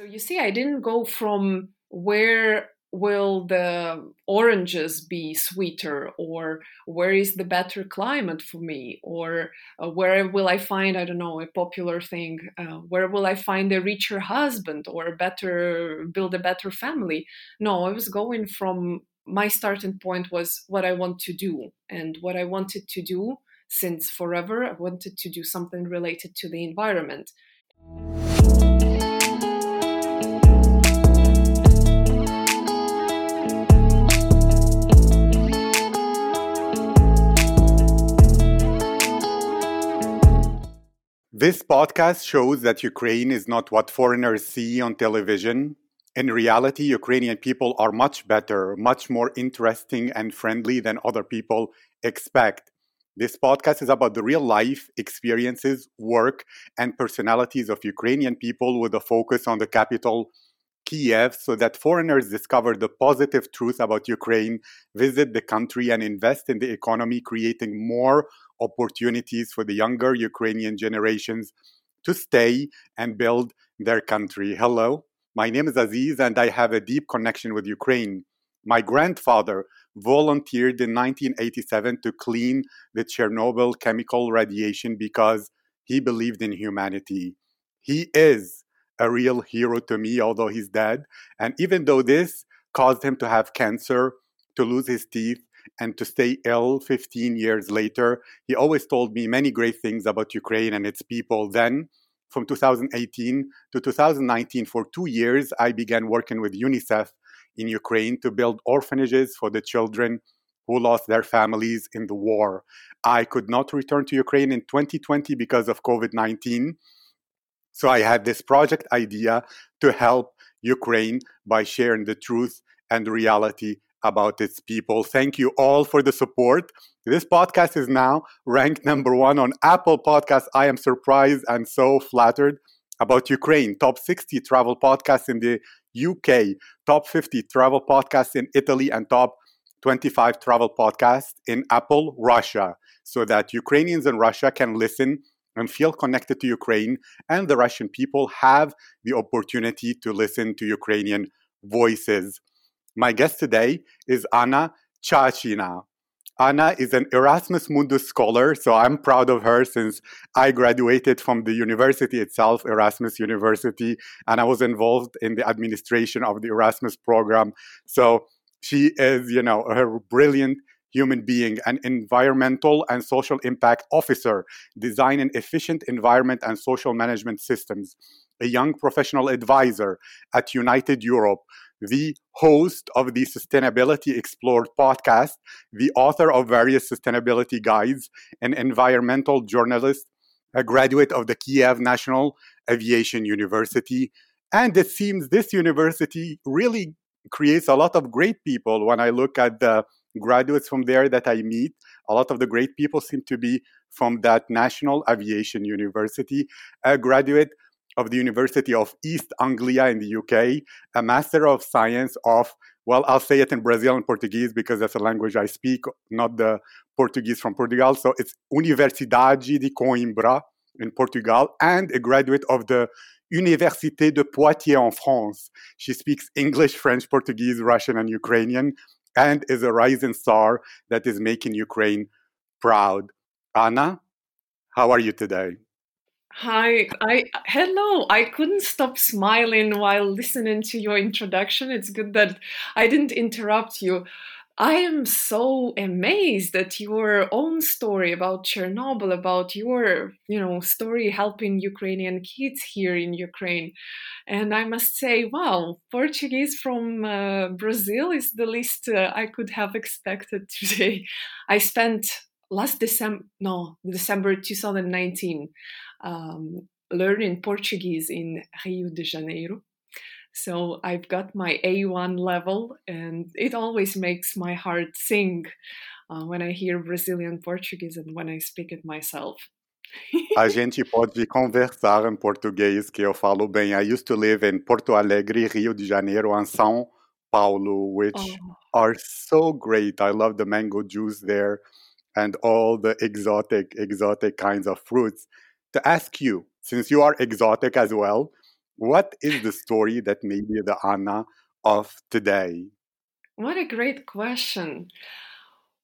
So you see, I didn't go from where will the oranges be sweeter or where is the better climate for me or uh, where will i find i don't know a popular thing uh, where will i find a richer husband or a better build a better family? No i was going from my starting point was what i want to do and what i wanted to do since forever i wanted to do something related to the environment This podcast shows that Ukraine is not what foreigners see on television. In reality, Ukrainian people are much better, much more interesting and friendly than other people expect. This podcast is about the real life experiences, work, and personalities of Ukrainian people with a focus on the capital, Kiev, so that foreigners discover the positive truth about Ukraine, visit the country, and invest in the economy, creating more opportunities for the younger Ukrainian generations to stay and build their country. Hello, my name is Aziz, and I have a deep connection with Ukraine. My grandfather volunteered in 1987 to clean the Chernobyl chemical radiation because he believed in humanity. He is a real hero to me, although he's dead. And even though this caused him to have cancer, to lose his teeth, and to stay ill 15 years later. He always told me many great things about Ukraine and its people. Then, from 2018 to 2019, for two years, I began working with UNICEF in Ukraine to build orphanages for the children who lost their families in the war. I could not return to Ukraine in 2020 because of COVID 19. So I had this project idea to help Ukraine by sharing the truth and reality about its people. Thank you all for the support. This podcast is now ranked number one on Apple Podcasts. I am surprised and so flattered about Ukraine. Top 60 travel podcasts in the UK, top 50 travel podcasts in Italy, and top 25 travel podcasts in Apple Russia, so that Ukrainians in Russia can listen and feel connected to Ukraine, and the Russian people have the opportunity to listen to Ukrainian voices. My guest today is Anna Chachina. Anna is an Erasmus Mundus scholar, so I'm proud of her since I graduated from the university itself, Erasmus University, and I was involved in the administration of the Erasmus program. So she is, you know, a brilliant human being, an environmental and social impact officer, design an efficient environment and social management systems, a young professional advisor at United Europe, the host of the Sustainability Explored podcast, the author of various sustainability guides, an environmental journalist, a graduate of the Kiev National Aviation University. And it seems this university really creates a lot of great people. When I look at the graduates from there that I meet, a lot of the great people seem to be from that National Aviation University. A graduate of the University of East Anglia in the UK, a Master of Science of, well, I'll say it in Brazilian Portuguese because that's a language I speak, not the Portuguese from Portugal. So it's Universidade de Coimbra in Portugal, and a graduate of the Université de Poitiers en France. She speaks English, French, Portuguese, Russian, and Ukrainian, and is a rising star that is making Ukraine proud. Anna, how are you today? Hi, I hello. I couldn't stop smiling while listening to your introduction. It's good that I didn't interrupt you. I am so amazed at your own story about Chernobyl, about your, you know, story helping Ukrainian kids here in Ukraine. And I must say, wow, Portuguese from uh, Brazil is the least uh, I could have expected today. I spent last December, no, December 2019 um, learning Portuguese in Rio de Janeiro. So I've got my A1 level, and it always makes my heart sing uh, when I hear Brazilian Portuguese and when I speak it myself. A gente pode conversar em português, que eu falo bem. I used to live in Porto Alegre, Rio de Janeiro, and São Paulo, which oh. are so great. I love the mango juice there and all the exotic, exotic kinds of fruits to ask you, since you are exotic as well, What is the story that made you the Anna of today? What a great question.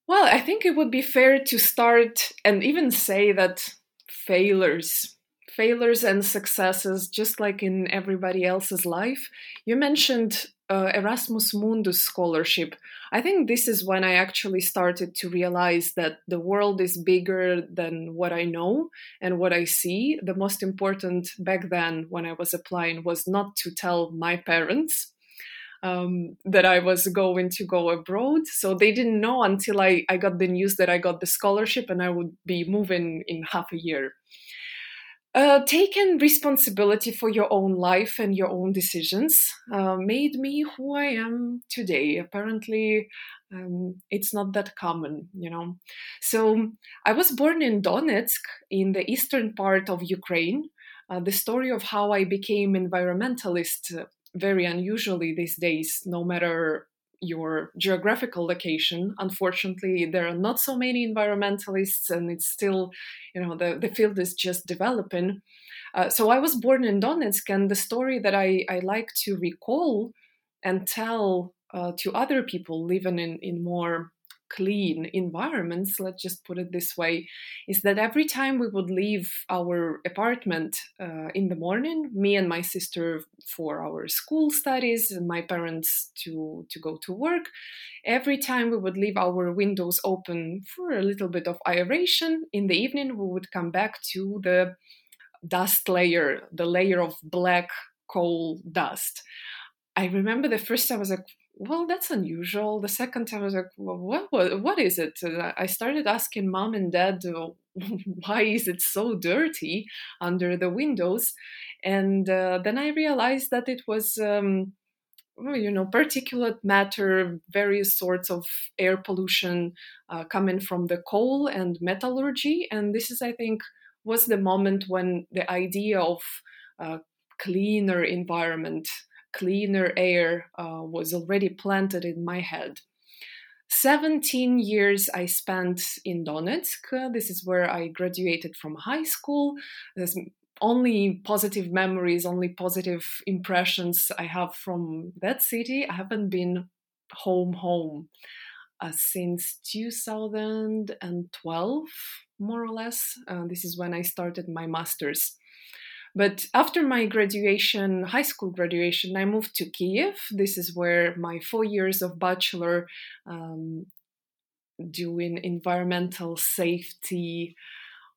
Well, I think it would be fair to start and even say that failures, failures and successes, just like in everybody else's life, you mentioned uh, Erasmus Mundus scholarship. I think this is when I actually started to realize that the world is bigger than what I know and what I see. The most important back then, when I was applying, was not to tell my parents um, that I was going to go abroad. So they didn't know until I, I got the news that I got the scholarship and I would be moving in half a year. Uh, taking responsibility for your own life and your own decisions uh, made me who I am today. Apparently, um, it's not that common, you know. So I was born in Donetsk, in the eastern part of Ukraine. Uh, the story of how I became environmentalist very unusually these days, no matter your geographical location. Unfortunately, there are not so many environmentalists, and it's still, you know, the, the field is just developing. Uh, so I was born in Donetsk, and the story that I, I like to recall and tell uh, to other people living in, in more clean environments, let's just put it this way, is that every time we would leave our apartment uh, in the morning, me and my sister for our school studies, and my parents to, to go to work, every time we would leave our windows open for a little bit of aeration, in the evening we would come back to the dust layer, the layer of black coal dust. I remember the first time I was like, well, that's unusual. The second time I was like, well, what, what, what is it? And I started asking mom and dad, why is it so dirty under the windows? And uh, then I realized that it was, um, you know, particulate matter, various sorts of air pollution uh, coming from the coal and metallurgy. And this is, I think, was the moment when the idea of uh, cleaner environment cleaner air uh, was already planted in my head. 17 years I spent in Donetsk. This is where I graduated from high school. There's only positive memories, only positive impressions I have from that city. I haven't been home, home uh, since 2012, more or less. Uh, this is when I started my master's. But after my graduation, high school graduation, I moved to Kiev. This is where my four years of bachelor um, doing environmental safety.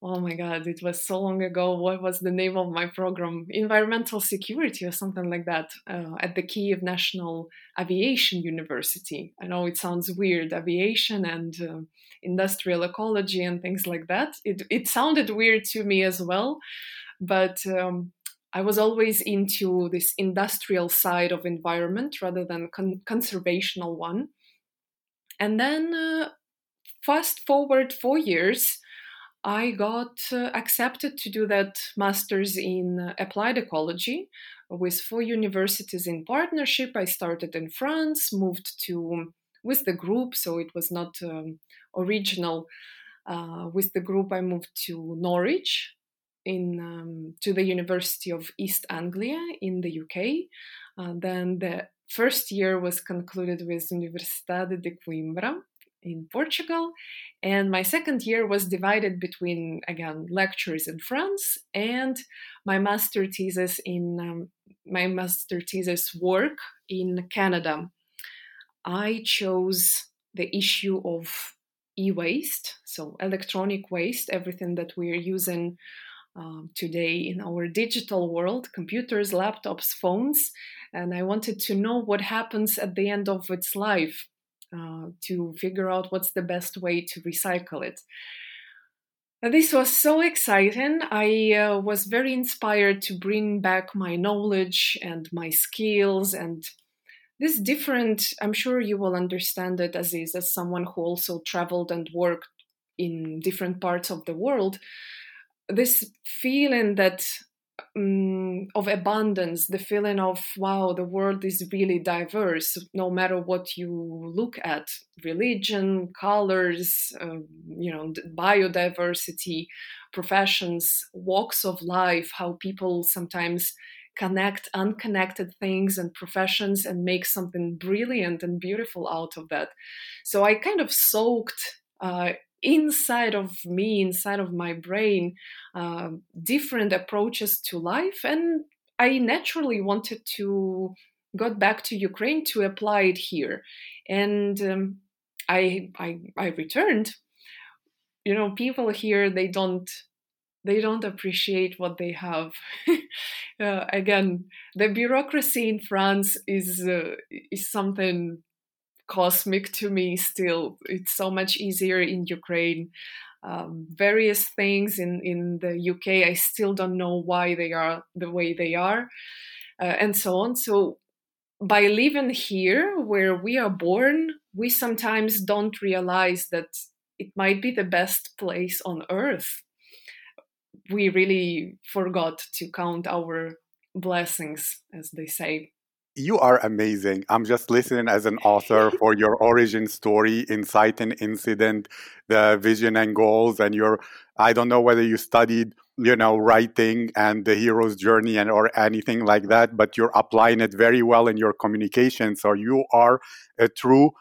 Oh my God, it was so long ago. What was the name of my program? Environmental security or something like that uh, at the Kiev National Aviation University. I know it sounds weird, aviation and uh, industrial ecology and things like that. It, it sounded weird to me as well but um, I was always into this industrial side of environment rather than con- conservational one. And then, uh, fast forward four years, I got uh, accepted to do that master's in applied ecology with four universities in partnership. I started in France, moved to with the group, so it was not um, original. Uh, with the group, I moved to Norwich, in um, to the University of East Anglia in the UK. Uh, then the first year was concluded with Universidade de Coimbra in Portugal, and my second year was divided between again lectures in France and my master thesis in um, my master thesis work in Canada. I chose the issue of e-waste, so electronic waste, everything that we're using um, today in our digital world computers, laptops, phones. And I wanted to know what happens at the end of its life uh, to figure out what's the best way to recycle it. This was so exciting. I uh, was very inspired to bring back my knowledge and my skills and this different i'm sure you will understand it as is as someone who also traveled and worked in different parts of the world this feeling that um, of abundance, the feeling of wow, the world is really diverse, no matter what you look at, religion, colors, uh, you know, biodiversity, professions, walks of life, how people sometimes connect unconnected things and professions and make something brilliant and beautiful out of that. So I kind of soaked uh, inside of me, inside of my brain, uh, different approaches to life. And I naturally wanted to got back to Ukraine to apply it here. And um, I, I, I returned. You know, people here, they don't they don't appreciate what they have. uh, again, the bureaucracy in France is uh, is something cosmic to me still. It's so much easier in Ukraine. Um, various things in, in the UK, I still don't know why they are the way they are, uh, and so on. So, by living here where we are born, we sometimes don't realize that it might be the best place on earth. We really forgot to count our blessings, as they say you are amazing. I'm just listening as an author for your origin story, insight and incident, the vision and goals, and your. I don't know whether you studied, you know, writing and the hero's journey and or anything like that, but you're applying it very well in your communication. So you are a true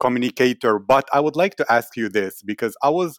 communicator. But I would like to ask you this because I was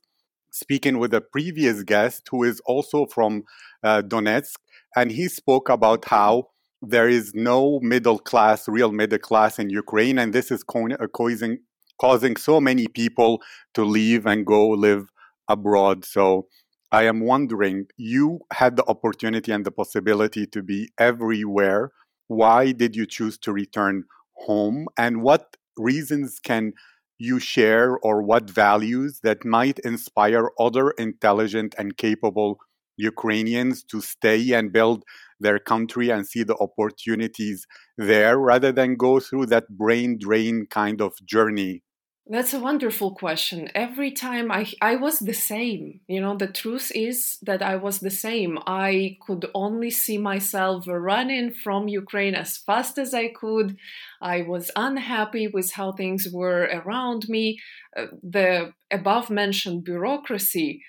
speaking with a previous guest who is also from uh, Donetsk, and he spoke about how there is no middle class, real middle class in Ukraine, and this is uh, causing causing so many people to leave and go live abroad. So I am wondering, you had the opportunity and the possibility to be everywhere. Why did you choose to return home? And what reasons can you share, or what values that might inspire other intelligent and capable Ukrainians to stay and build their country and see the opportunities there rather than go through that brain drain kind of journey? That's a wonderful question. Every time I I was the same. You know, the truth is that I was the same. I could only see myself running from Ukraine as fast as I could. I was unhappy with how things were around me. Uh, the above mentioned bureaucracy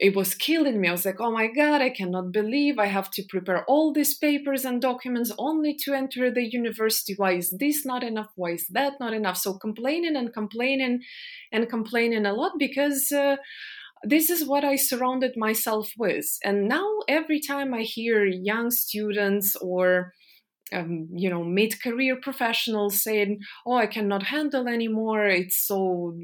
it was killing me. I was like, oh my God, I cannot believe I have to prepare all these papers and documents only to enter the university. Why is this not enough? Why is that not enough? So complaining and complaining and complaining a lot because uh, this is what I surrounded myself with. And now every time I hear young students or um, you know mid-career professionals saying oh i cannot handle anymore it's so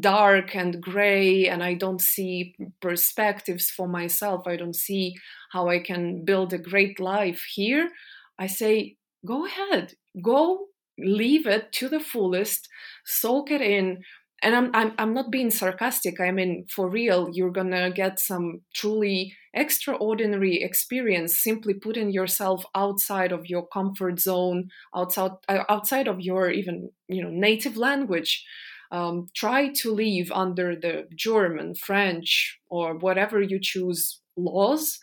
dark and gray and i don't see perspectives for myself. I don't see how i can build a great life here. I say go ahead. Go leave it to the fullest. Soak it in. And I'm, I'm i'm not being sarcastic. I mean for real you're gonna get some truly extraordinary experience simply putting yourself outside of your comfort zone outside uh, outside of your even you know native language um, try to live under the German, French, or whatever you choose laws,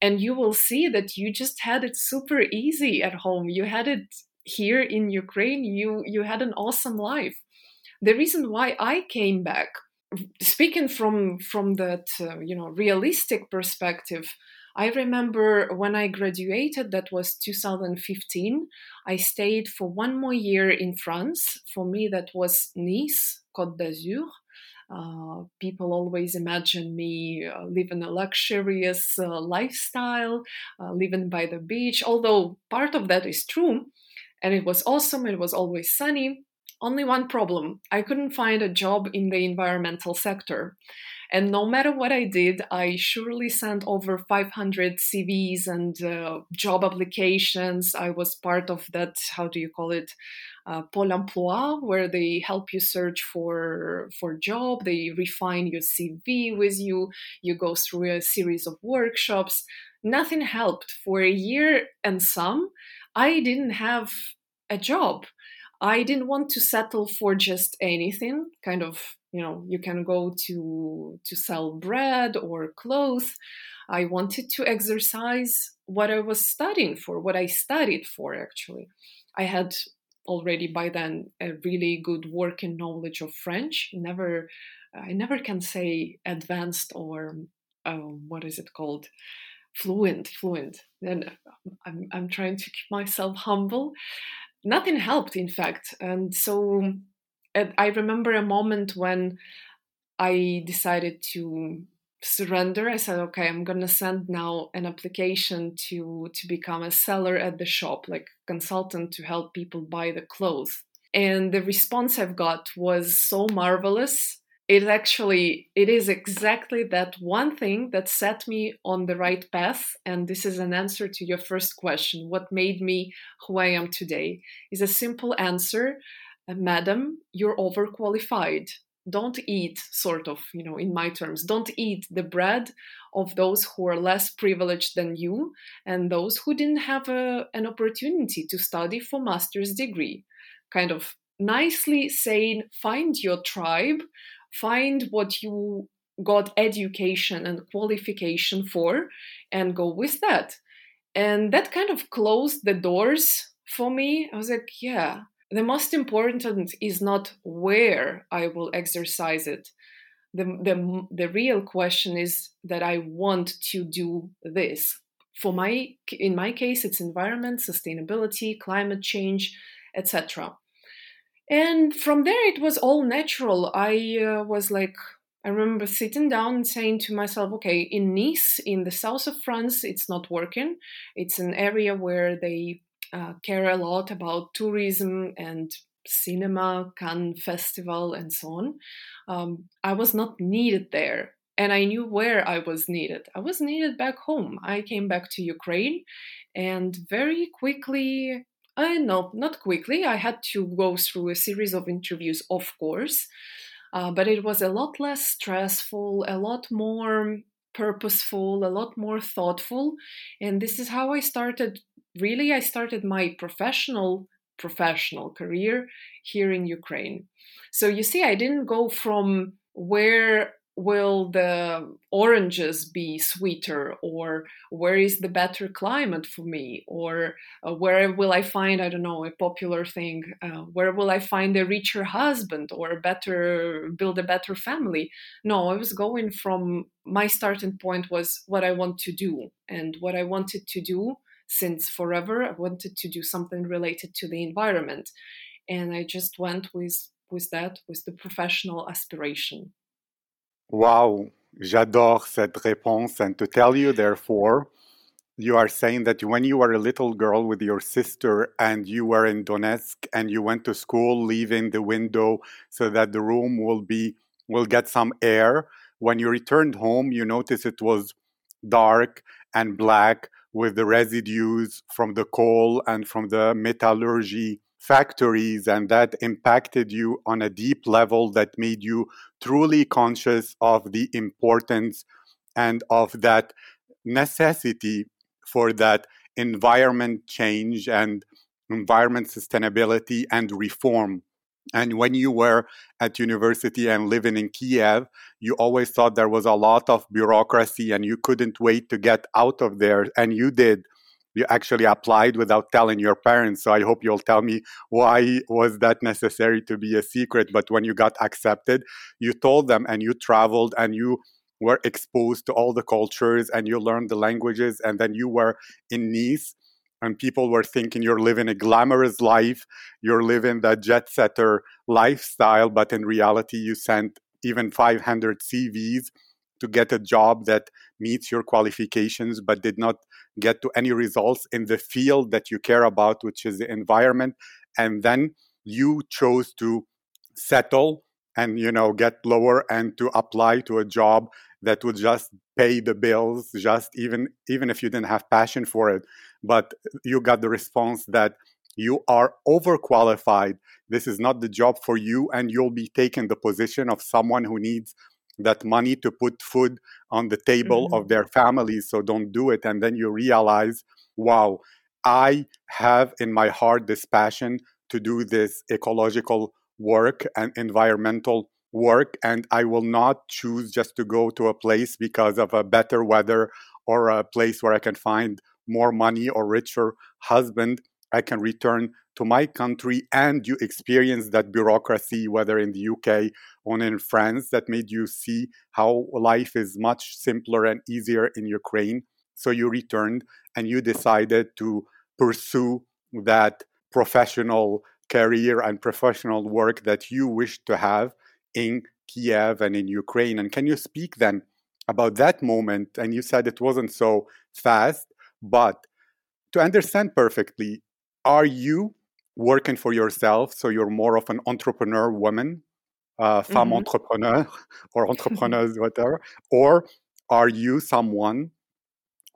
and you will see that you just had it super easy at home. You had it here in Ukraine. You you had an awesome life. The reason why I came back, speaking from from that uh, you know realistic perspective, I remember when I graduated, that was 2015, I stayed for one more year in France. For me, that was Nice, Côte d'Azur. Uh, people always imagine me uh, living a luxurious uh, lifestyle, uh, living by the beach, although part of that is true. And it was awesome, it was always sunny. Only one problem I couldn't find a job in the environmental sector. And no matter what I did, I surely sent over 500 CVs and uh, job applications. I was part of that, how do you call it? Uh, Pôle emploi, where they help you search for for job. They refine your CV with you. You go through a series of workshops. Nothing helped for a year and some. I didn't have a job. I didn't want to settle for just anything, kind of you know you can go to to sell bread or clothes i wanted to exercise what i was studying for what i studied for actually i had already by then a really good working knowledge of french never i never can say advanced or uh, what is it called fluent, fluent. And I'm, I'm trying to keep myself humble. Nothing helped, in fact. And so I remember a moment when I decided to surrender. I said, okay, I'm gonna send now an application to to become a seller at the shop, like consultant to help people buy the clothes. And the response I've got was so marvelous it actually it is exactly that one thing that set me on the right path and this is an answer to your first question what made me who i am today. Is a simple answer uh, madam you're overqualified. Don't eat sort of you know in my terms. Don't eat the bread of those who are less privileged than you and those who didn't have a, an opportunity to study for master's degree. Kind of nicely saying find your tribe find what you got education and qualification for and go with that. And that kind of closed the doors for me. I was like yeah the most important is not where i will exercise it. The, the, the real question is that i want to do this. For my in my case it's environment sustainability climate change etc and from there it was all natural. I uh, was like i remember sitting down and saying to myself okay in nice in the south of france it's not working. It's an area where they uh, care a lot about tourism and cinema cannes festival and so on. Um, i was not needed there and i knew where i was needed. I was needed back home. I came back to ukraine and very quickly uh, no, not quickly. I had to go through a series of interviews, of course, uh, but it was a lot less stressful, a lot more purposeful, a lot more thoughtful. And this is how I started. Really, I started my professional professional career here in Ukraine. So you see, I didn't go from where will the oranges be sweeter? Or where is the better climate for me? Or uh, where will i find i don't know a popular thing? Uh, where will i find a richer husband or a better build a better family? No i was going from my starting point was what i want to do. And what i wanted to do since forever i wanted to do something related to the environment. And i just went with with that with the professional aspiration Wow, j'adore cette réponse. And to tell you, therefore, you are saying that when you were a little girl with your sister and you were in Donetsk and you went to school leaving the window so that the room will be will get some air when you returned home you noticed it was dark and black with the residues from the coal and from the metallurgy factories and that impacted you on a deep level that made you truly conscious of the importance and of that necessity for that environment change and environment sustainability and reform and when you were at university and living in Kiev, you always thought there was a lot of bureaucracy and you couldn't wait to get out of there. And you did you actually applied without telling your parents so i hope you'll tell me why was that necessary to be a secret but when you got accepted you told them and you traveled and you were exposed to all the cultures and you learned the languages and then you were in nice and people were thinking you're living a glamorous life you're living the jet setter lifestyle but in reality you sent even 500 cvs to get a job that meets your qualifications but did not get to any results in the field that you care about which is the environment. And then you chose to settle and you know get lower and to apply to a job that would just pay the bills just even even if you didn't have passion for it. But you got the response that you are overqualified. This is not the job for you and you'll be taking the position of someone who needs that money to put food on the table mm-hmm. of their families so don't do it and then you realize wow i have in my heart this passion to do this ecological work and environmental work and i will not choose just to go to a place because of a better weather or a place where i can find more money or richer husband i can return to my country and you experienced that bureaucracy, whether in the UK or in France, that made you see how life is much simpler and easier in Ukraine. So you returned and you decided to pursue that professional career and professional work that you wish to have in Kiev and in Ukraine. And can you speak then about that moment? And you said it wasn't so fast, but to understand perfectly, are you working for yourself? So you're more of an entrepreneur woman, uh, femme mm-hmm. entrepreneur or entrepreneurs, whatever, or are you someone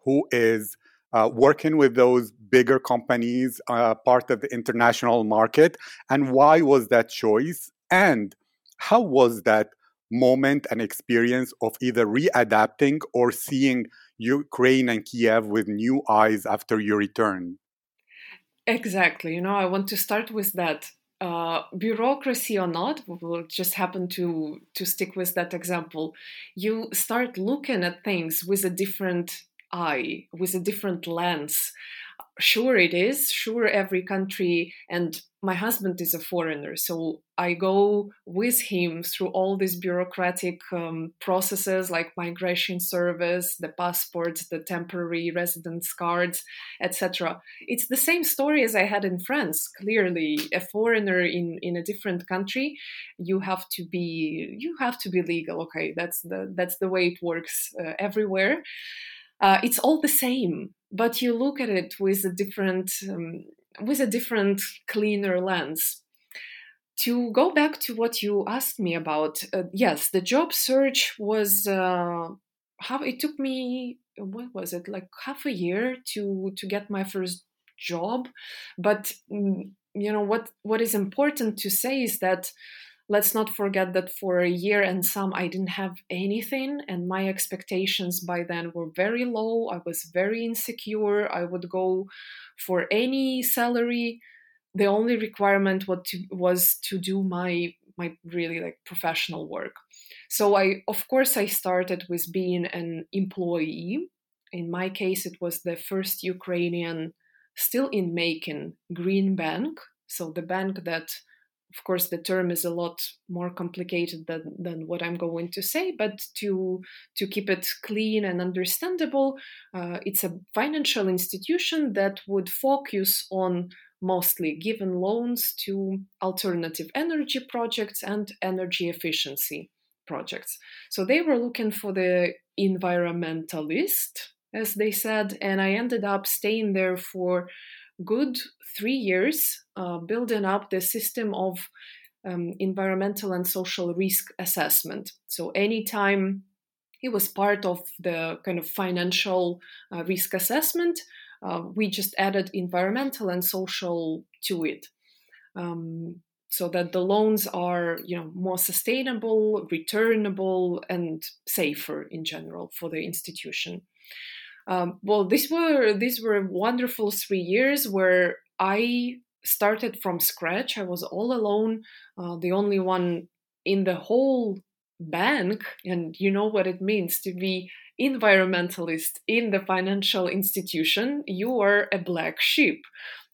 who is uh, working with those bigger companies, uh, part of the international market? And why was that choice? And how was that moment and experience of either readapting or seeing Ukraine and Kiev with new eyes after your return? Exactly. You know, I want to start with that. Uh, bureaucracy or not, we'll just happen to to stick with that example. You start looking at things with a different eye, with a different lens. Sure, it is. Sure, every country and my husband is a foreigner, so I go with him through all these bureaucratic um, processes like migration service, the passports, the temporary residence cards, etc. It's the same story as I had in France. Clearly, a foreigner in in a different country, you have to be you have to be legal. Okay, that's the that's the way it works uh, everywhere. Uh, it's all the same, but you look at it with a different um, with a different, cleaner lens. To go back to what you asked me about, uh, yes, the job search was uh, how it took me. What was it like half a year to to get my first job, but mm, you know what what is important to say is that let's not forget that for a year and some I didn't have anything, and my expectations by then were very low. I was very insecure. I would go for any salary. The only requirement was to do my my really like professional work. So I of course I started with being an employee. In my case, it was the first Ukrainian still in making green bank. So the bank that of course the term is a lot more complicated than, than what i'm going to say but to to keep it clean and understandable uh, it's a financial institution that would focus on mostly given loans to alternative energy projects and energy efficiency projects. So they were looking for the environmentalist as they said and i ended up staying there for good three years uh, building up the system of um, environmental and social risk assessment. So anytime it was part of the kind of financial uh, risk assessment, uh, we just added environmental and social to it. Um, so that the loans are you know more sustainable returnable and safer in general for the institution um, well, these were these were wonderful three years where I started from scratch. I was all alone, uh, the only one in the whole bank, and you know what it means to be environmentalist in the financial institution. You are a black sheep.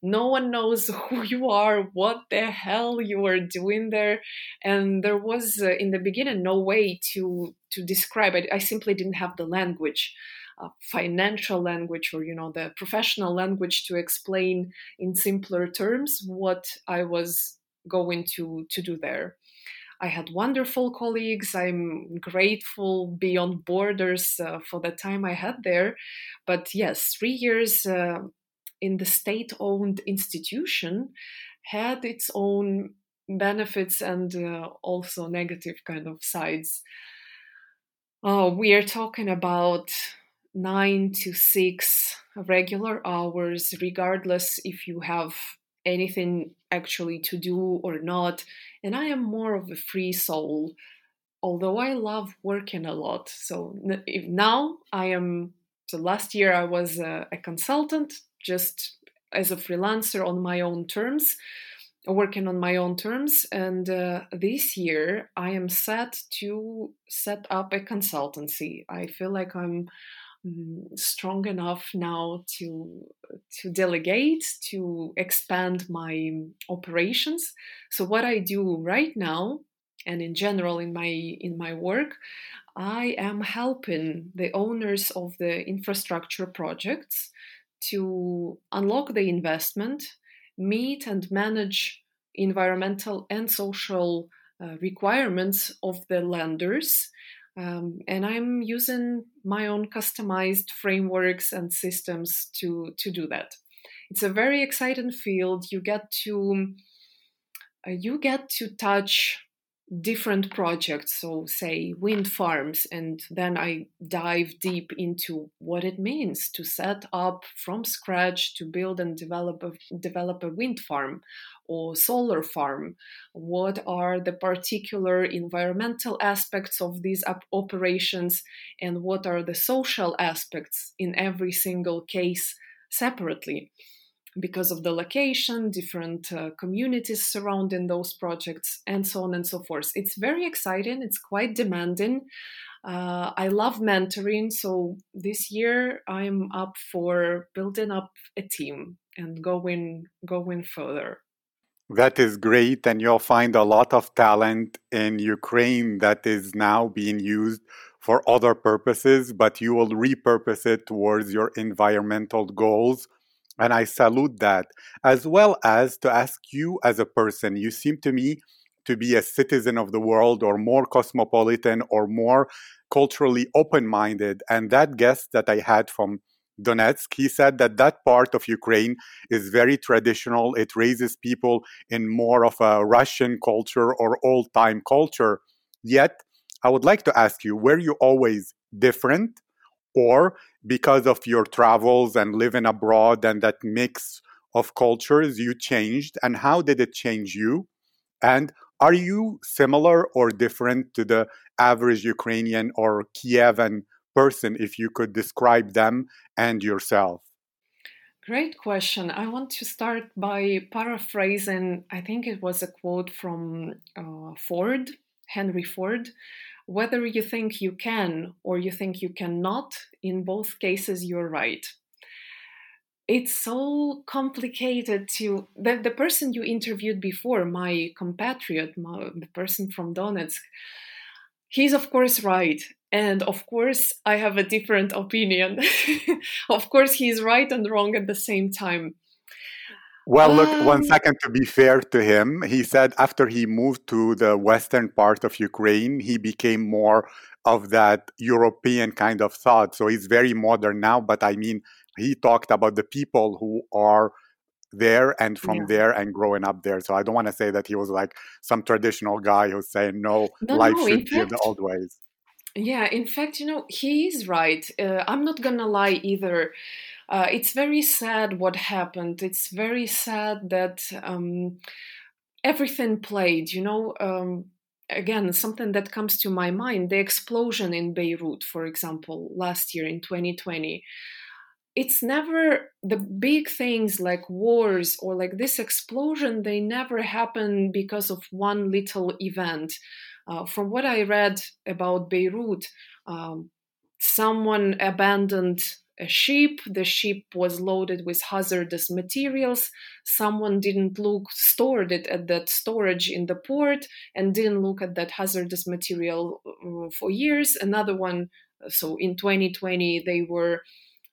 No one knows who you are, what the hell you are doing there, and there was uh, in the beginning no way to to describe it. I simply didn't have the language uh, financial language or you know the professional language to explain in simpler terms what I was going to to do there. I had wonderful colleagues. I'm grateful beyond borders uh, for the time I had there. But yes, three years uh, in the state owned institution had its own benefits and uh, also negative kind of sides. Uh, we are talking about nine to six regular hours, regardless if you have anything actually to do or not. And I am more of a free soul, although I love working a lot. So if now I am, so last year I was a, a consultant, just as a freelancer on my own terms working on my own terms and uh, this year i am set to set up a consultancy i feel like i'm strong enough now to to delegate to expand my operations so what i do right now and in general in my in my work, I am helping the owners of the infrastructure projects to unlock the investment, meet and manage environmental and social uh, requirements of the lenders. Um, and I'm using my own customized frameworks and systems to, to do that. It's a very exciting field. You get to uh, you get to touch different projects, so say wind farms, and then I dive deep into what it means to set up from scratch to build and develop a, develop a wind farm or solar farm. What are the particular environmental aspects of these op- operations, and what are the social aspects in every single case separately? because of the location, different uh, communities surrounding those projects, and so on and so forth. It's very exciting, it's quite demanding. Uh, I love mentoring, so this year I'm up for building up a team and going going further. That is great, and you'll find a lot of talent in Ukraine that is now being used for other purposes, but you will repurpose it towards your environmental goals and I salute that, as well as to ask you as a person. You seem to me to be a citizen of the world or more cosmopolitan or more culturally open minded. And that guest that I had from Donetsk, he said that that part of Ukraine is very traditional. It raises people in more of a Russian culture or old time culture. Yet, I would like to ask you were you always different? Or because of your travels and living abroad and that mix of cultures you changed and how did it change you and are you similar or different to the average ukrainian or kievan person if you could describe them and yourself Great question. I want to start by paraphrasing, I think it was a quote from uh, Ford, Henry Ford, whether you think you can or you think you cannot, in both cases, you're right. It's so complicated to. The, the person you interviewed before, my compatriot, my, the person from Donetsk, he's of course right. And of course, I have a different opinion. of course, he's right and wrong at the same time. Well, look, um, one second to be fair to him, he said after he moved to the western part of Ukraine, he became more of that European kind of thought. So he's very modern now, but I mean, he talked about the people who are there and from yeah. there and growing up there. So I don't want to say that he was like some traditional guy who's saying, no, no life no, should be the old ways. Yeah, in fact, you know, he is right. Uh, I'm not to lie either. Uh, it's very sad what happened. It's very sad that um, everything played, you know. Um, again, something that comes to my mind the explosion in Beirut, for example, last year in 2020 it's never the big things like wars or like this explosion they never happen because of one little event uh, from what i read about beirut um, someone abandoned a ship. The ship was loaded with hazardous materials. Someone didn't look, stored it at that storage in the port, and didn't look at that hazardous material uh, for years. Another one, so in 2020, they were,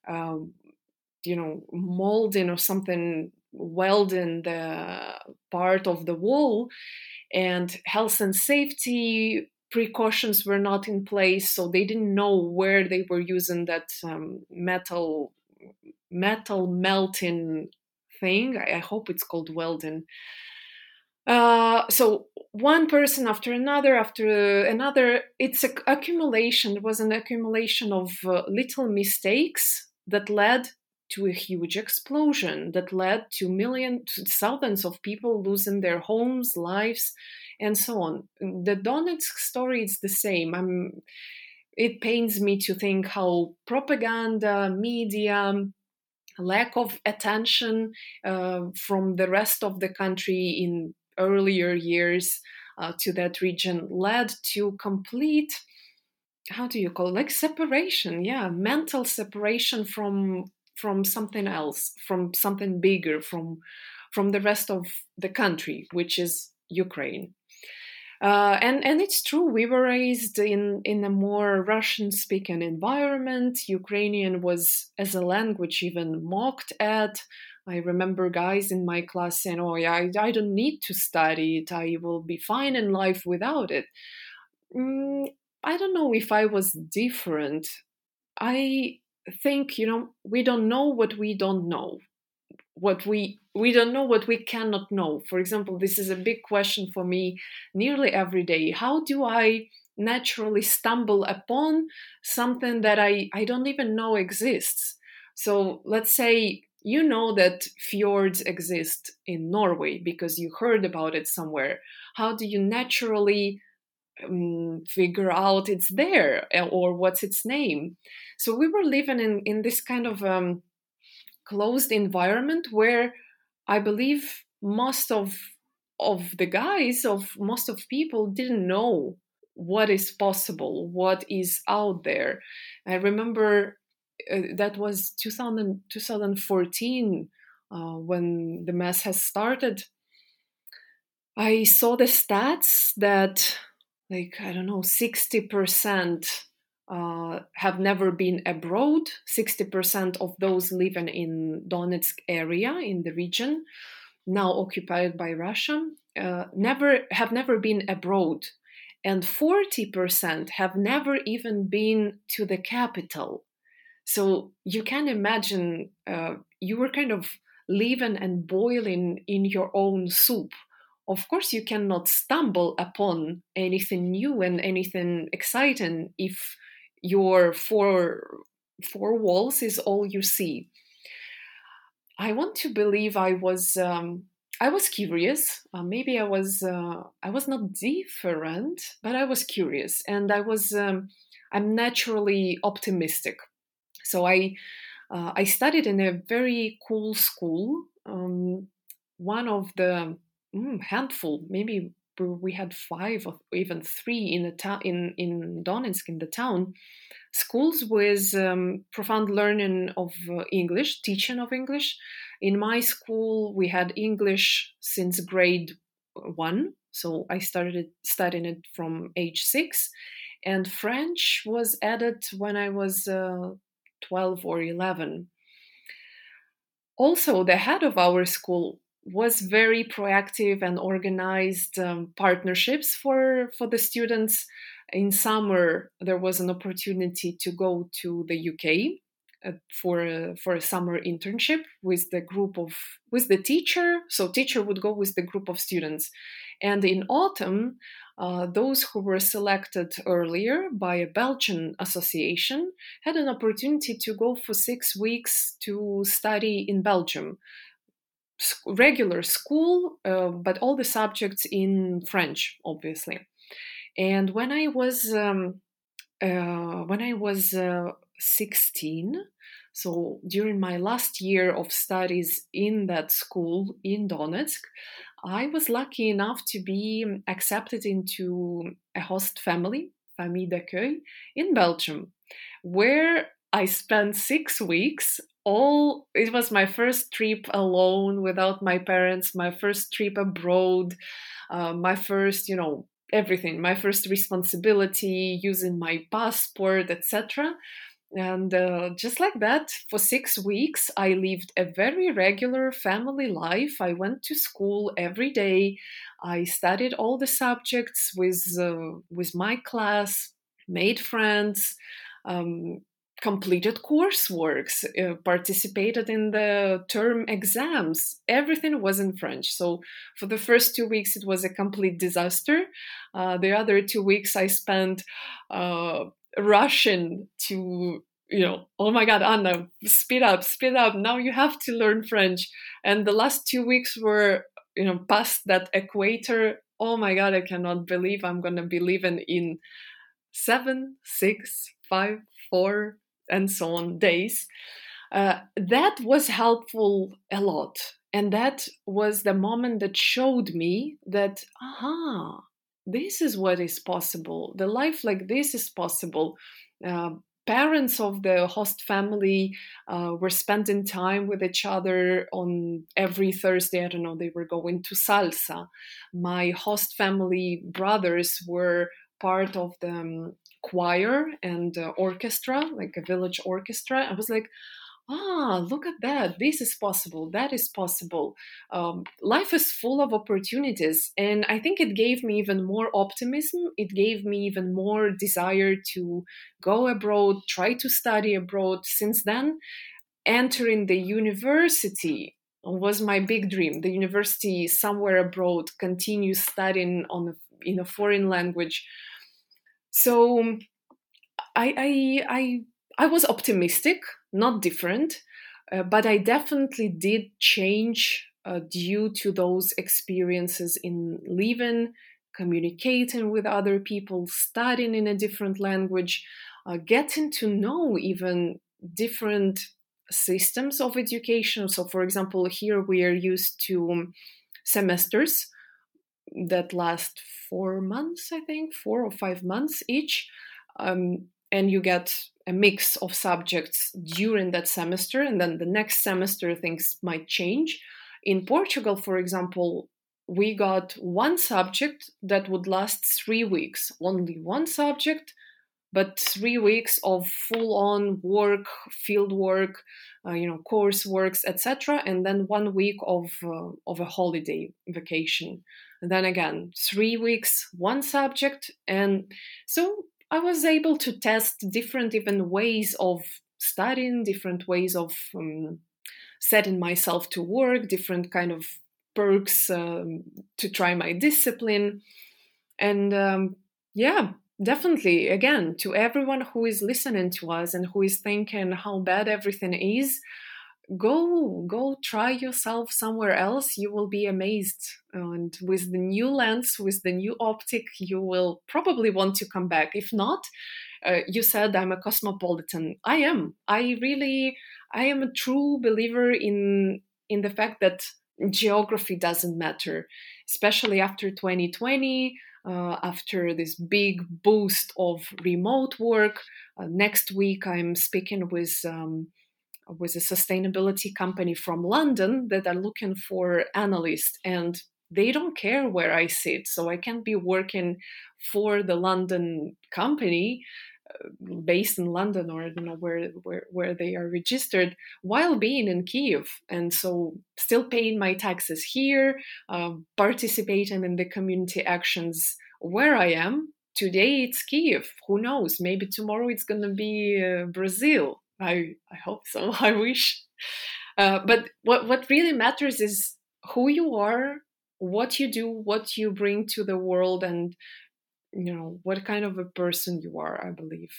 um, you know, molding or something, welding the part of the wall, and health and safety precautions were not in place, so they didn't know where they were using that um, metal metal melting thing. I, I, hope it's called welding. Uh, so one person after another after another, it's a accumulation. It was an accumulation of uh, little mistakes that led to a huge explosion that led to millions, thousands of people losing their homes, lives, and so on. The Donetsk story is the same. I'm, it pains me to think how propaganda, media, lack of attention uh, from the rest of the country in earlier years uh, to that region led to complete how do you call it? like separation yeah mental separation from from something else from something bigger from from the rest of the country which is ukraine Uh, and and it's true. We were raised in in a more Russian-speaking environment. Ukrainian was as a language even mocked at. I remember guys in my class saying, "Oh, yeah, I, I don't need to study it. I will be fine in life without it." Mm, I don't know if I was different. I think you know we don't know what we don't know. What we we don't know what we cannot know. For example this is a big question for me nearly every day. How do i naturally stumble upon something that i i don't even know exists? So let's say you know that fjords exist in norway because you heard about it somewhere. How do you naturally um, figure out it's there eh, or what's its name so we were living in in this kind of um, closed environment where I believe most of of the guys of most of people didn't know what is possible, what is out there. I remember uh, that was 2000, 2014 uh, when the mess has started. I saw the stats that, like, I don't know, 60% uh, have never been abroad. 60% of those living in Donetsk area in the region, now occupied by Russia, uh, never have never been abroad, and 40% have never even been to the capital. So you can imagine uh, you were kind of living and boiling in your own soup. Of course, you cannot stumble upon anything new and anything exciting if your four four walls is all you see. I want to believe I was um, I was curious. Uh, maybe I was uh, I was not different, but I was curious, and I was um, I'm naturally optimistic. So I uh, I studied in a very cool school. Um, one of the mm, handful, maybe we had five or even three in the town in in Donetsk in the town schools with um, profound learning of uh, English, teaching of English. In my school, we had English since grade one, so I started studying it from age six, and French was added when I was uh, twelve or eleven. Also, the head of our school was very proactive and organized um, partnerships for for the students. In summer, there was an opportunity to go to the UK uh, for a, for a summer internship with the group of with the teacher. So teacher would go with the group of students, and in autumn. Uh, those who were selected earlier by a Belgian association had an opportunity to go for six weeks to study in Belgium regular school, uh, but all the subjects in French, obviously. And when I was um, uh, when I was uh, 16, so during my last year of studies in that school in Donetsk, I was lucky enough to be accepted into a host family, Famille d'accueil, in Belgium, where I spent six weeks all it was my first trip alone without my parents my first trip abroad uh, my first you know everything my first responsibility using my passport etc and uh, just like that for six weeks i lived a very regular family life. I went to school every day. I studied all the subjects with uh, with my class made friends um, completed courseworks, uh, participated in the term exams. Everything was in French. So for the first two weeks, it was a complete disaster. Uh, the other two weeks, I spent uh, rushing to, you know, oh my God, Anna, speed up, speed up. Now you have to learn French. And the last two weeks were, you know, past that equator. Oh my God, I cannot believe I'm going to be living in seven, six, five, four, and so on days, uh, that was helpful a lot. And that was the moment that showed me that, aha, this is what is possible. The life like this is possible. Uh, parents of the host family uh, were spending time with each other on every Thursday. I don't know, they were going to salsa. My host family brothers were part of the um, choir and uh, orchestra, like a village orchestra. I was like, ah, look at that. This is possible. That is possible. Um, life is full of opportunities. And I think it gave me even more optimism. It gave me even more desire to go abroad, try to study abroad. Since then, entering the university was my big dream. The university somewhere abroad, continue studying on in a foreign language. So I, I, I I was optimistic, not different, uh, but I definitely did change uh, due to those experiences in living, communicating with other people, studying in a different language, uh, getting to know even different systems of education. So, for example, here we are used to semesters that last four months, I think, four or five months each. Um, and you get a mix of subjects during that semester, and then the next semester things might change. In Portugal, for example, we got one subject that would last three weeks, only one subject, but three weeks of full on work, field work, uh, you know, course works, etc., and then one week of uh, of a holiday vacation. Then again, three weeks, one subject, and so I was able to test different even ways of studying, different ways of um, setting myself to work, different kind of perks um, to try my discipline. And um, yeah, definitely, again, to everyone who is listening to us and who is thinking how bad everything is, go go try yourself somewhere else you will be amazed. And with the new lens with the new optic you will probably want to come back. If not uh, you said i'm a cosmopolitan. I am. I really i am a true believer in in the fact that geography doesn't matter especially after 2020 uh, after this big boost of remote work. Uh, next week i'm speaking with um, with a sustainability company from London that are looking for analysts and they don't care where I sit. So I can be working for the London company uh, based in London or I don't know where, where where they are registered while being in Kiev and so still paying my taxes here, uh, participating in the community actions where I am. Today it's Kiev. Who knows? Maybe tomorrow it's going to be uh, Brazil. I I hope so. I wish. Uh, but what what really matters is who you are, what you do, what you bring to the world, and you know what kind of a person you are. I believe.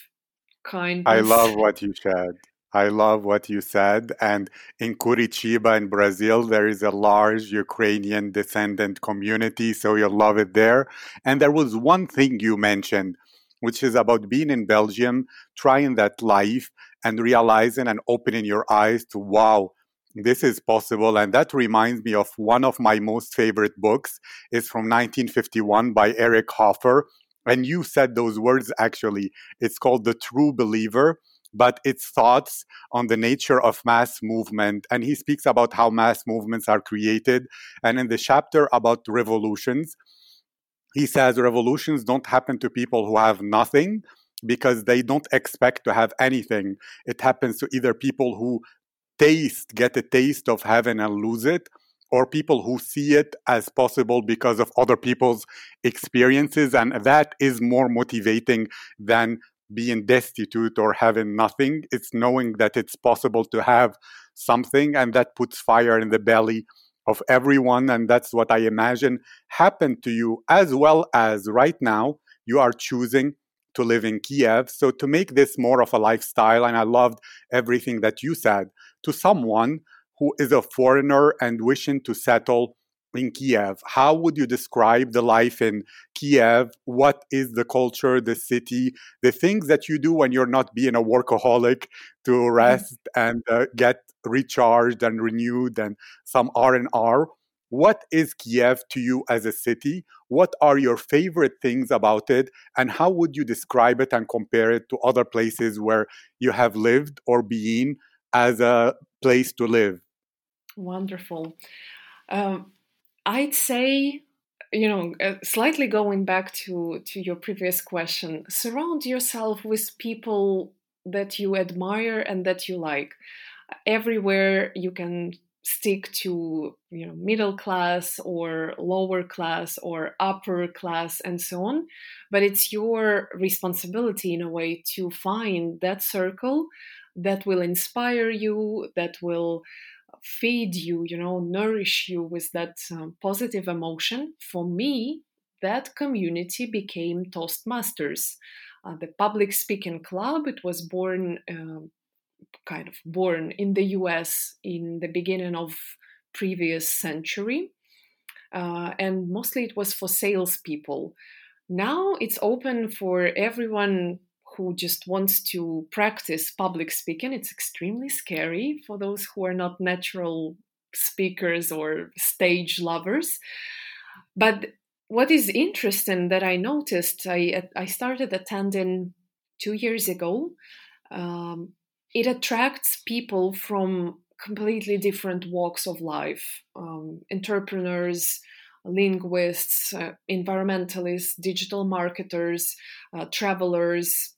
Kind. I love what you said. I love what you said. And in Curitiba, in Brazil, there is a large Ukrainian descendant community, so you'll love it there. And there was one thing you mentioned, which is about being in Belgium, trying that life, and realizing and opening your eyes to wow this is possible. And that reminds me of one of my most favorite books. Is from 1951 by eric hoffer. And you said those words actually. It's called the true believer but it's thoughts on the nature of mass movement. And he speaks about how mass movements are created. And in the chapter about revolutions he says revolutions don't happen to people who have nothing because they don't expect to have anything. It happens to either people who taste, get a taste of heaven and lose it, or people who see it as possible because of other people's experiences. And that is more motivating than being destitute or having nothing. It's knowing that it's possible to have something, and that puts fire in the belly of everyone. And that's what I imagine happened to you, as well as right now, you are choosing to live in Kiev. So to make this more of a lifestyle, and I loved everything that you said, to someone who is a foreigner and wishing to settle in Kiev, how would you describe the life in Kiev? What is the culture, the city, the things that you do when you're not being a workaholic to mm-hmm. rest mm-hmm. and uh, get recharged and renewed and some R and R? what is Kiev to you as a city? What are your favorite things about it? And how would you describe it and compare it to other places where you have lived or been as a place to live? Wonderful. Um, I'd say, you know, uh, slightly going back to, to your previous question, surround yourself with people that you admire and that you like. Everywhere you can stick to you know middle class or lower class or upper class and so on but it's your responsibility in a way to find that circle that will inspire you that will feed you you know nourish you with that um, positive emotion for me that community became toastmasters uh, the public speaking club it was born uh, kind of born in the US in the beginning of previous century. Uh, and mostly it was for salespeople. Now it's open for everyone who just wants to practice public speaking. It's extremely scary for those who are not natural speakers or stage lovers. But what is interesting that I noticed, I, I started attending two years ago. Um, it attracts people from completely different walks of life um, entrepreneurs linguists uh, environmentalists digital marketers uh, travelers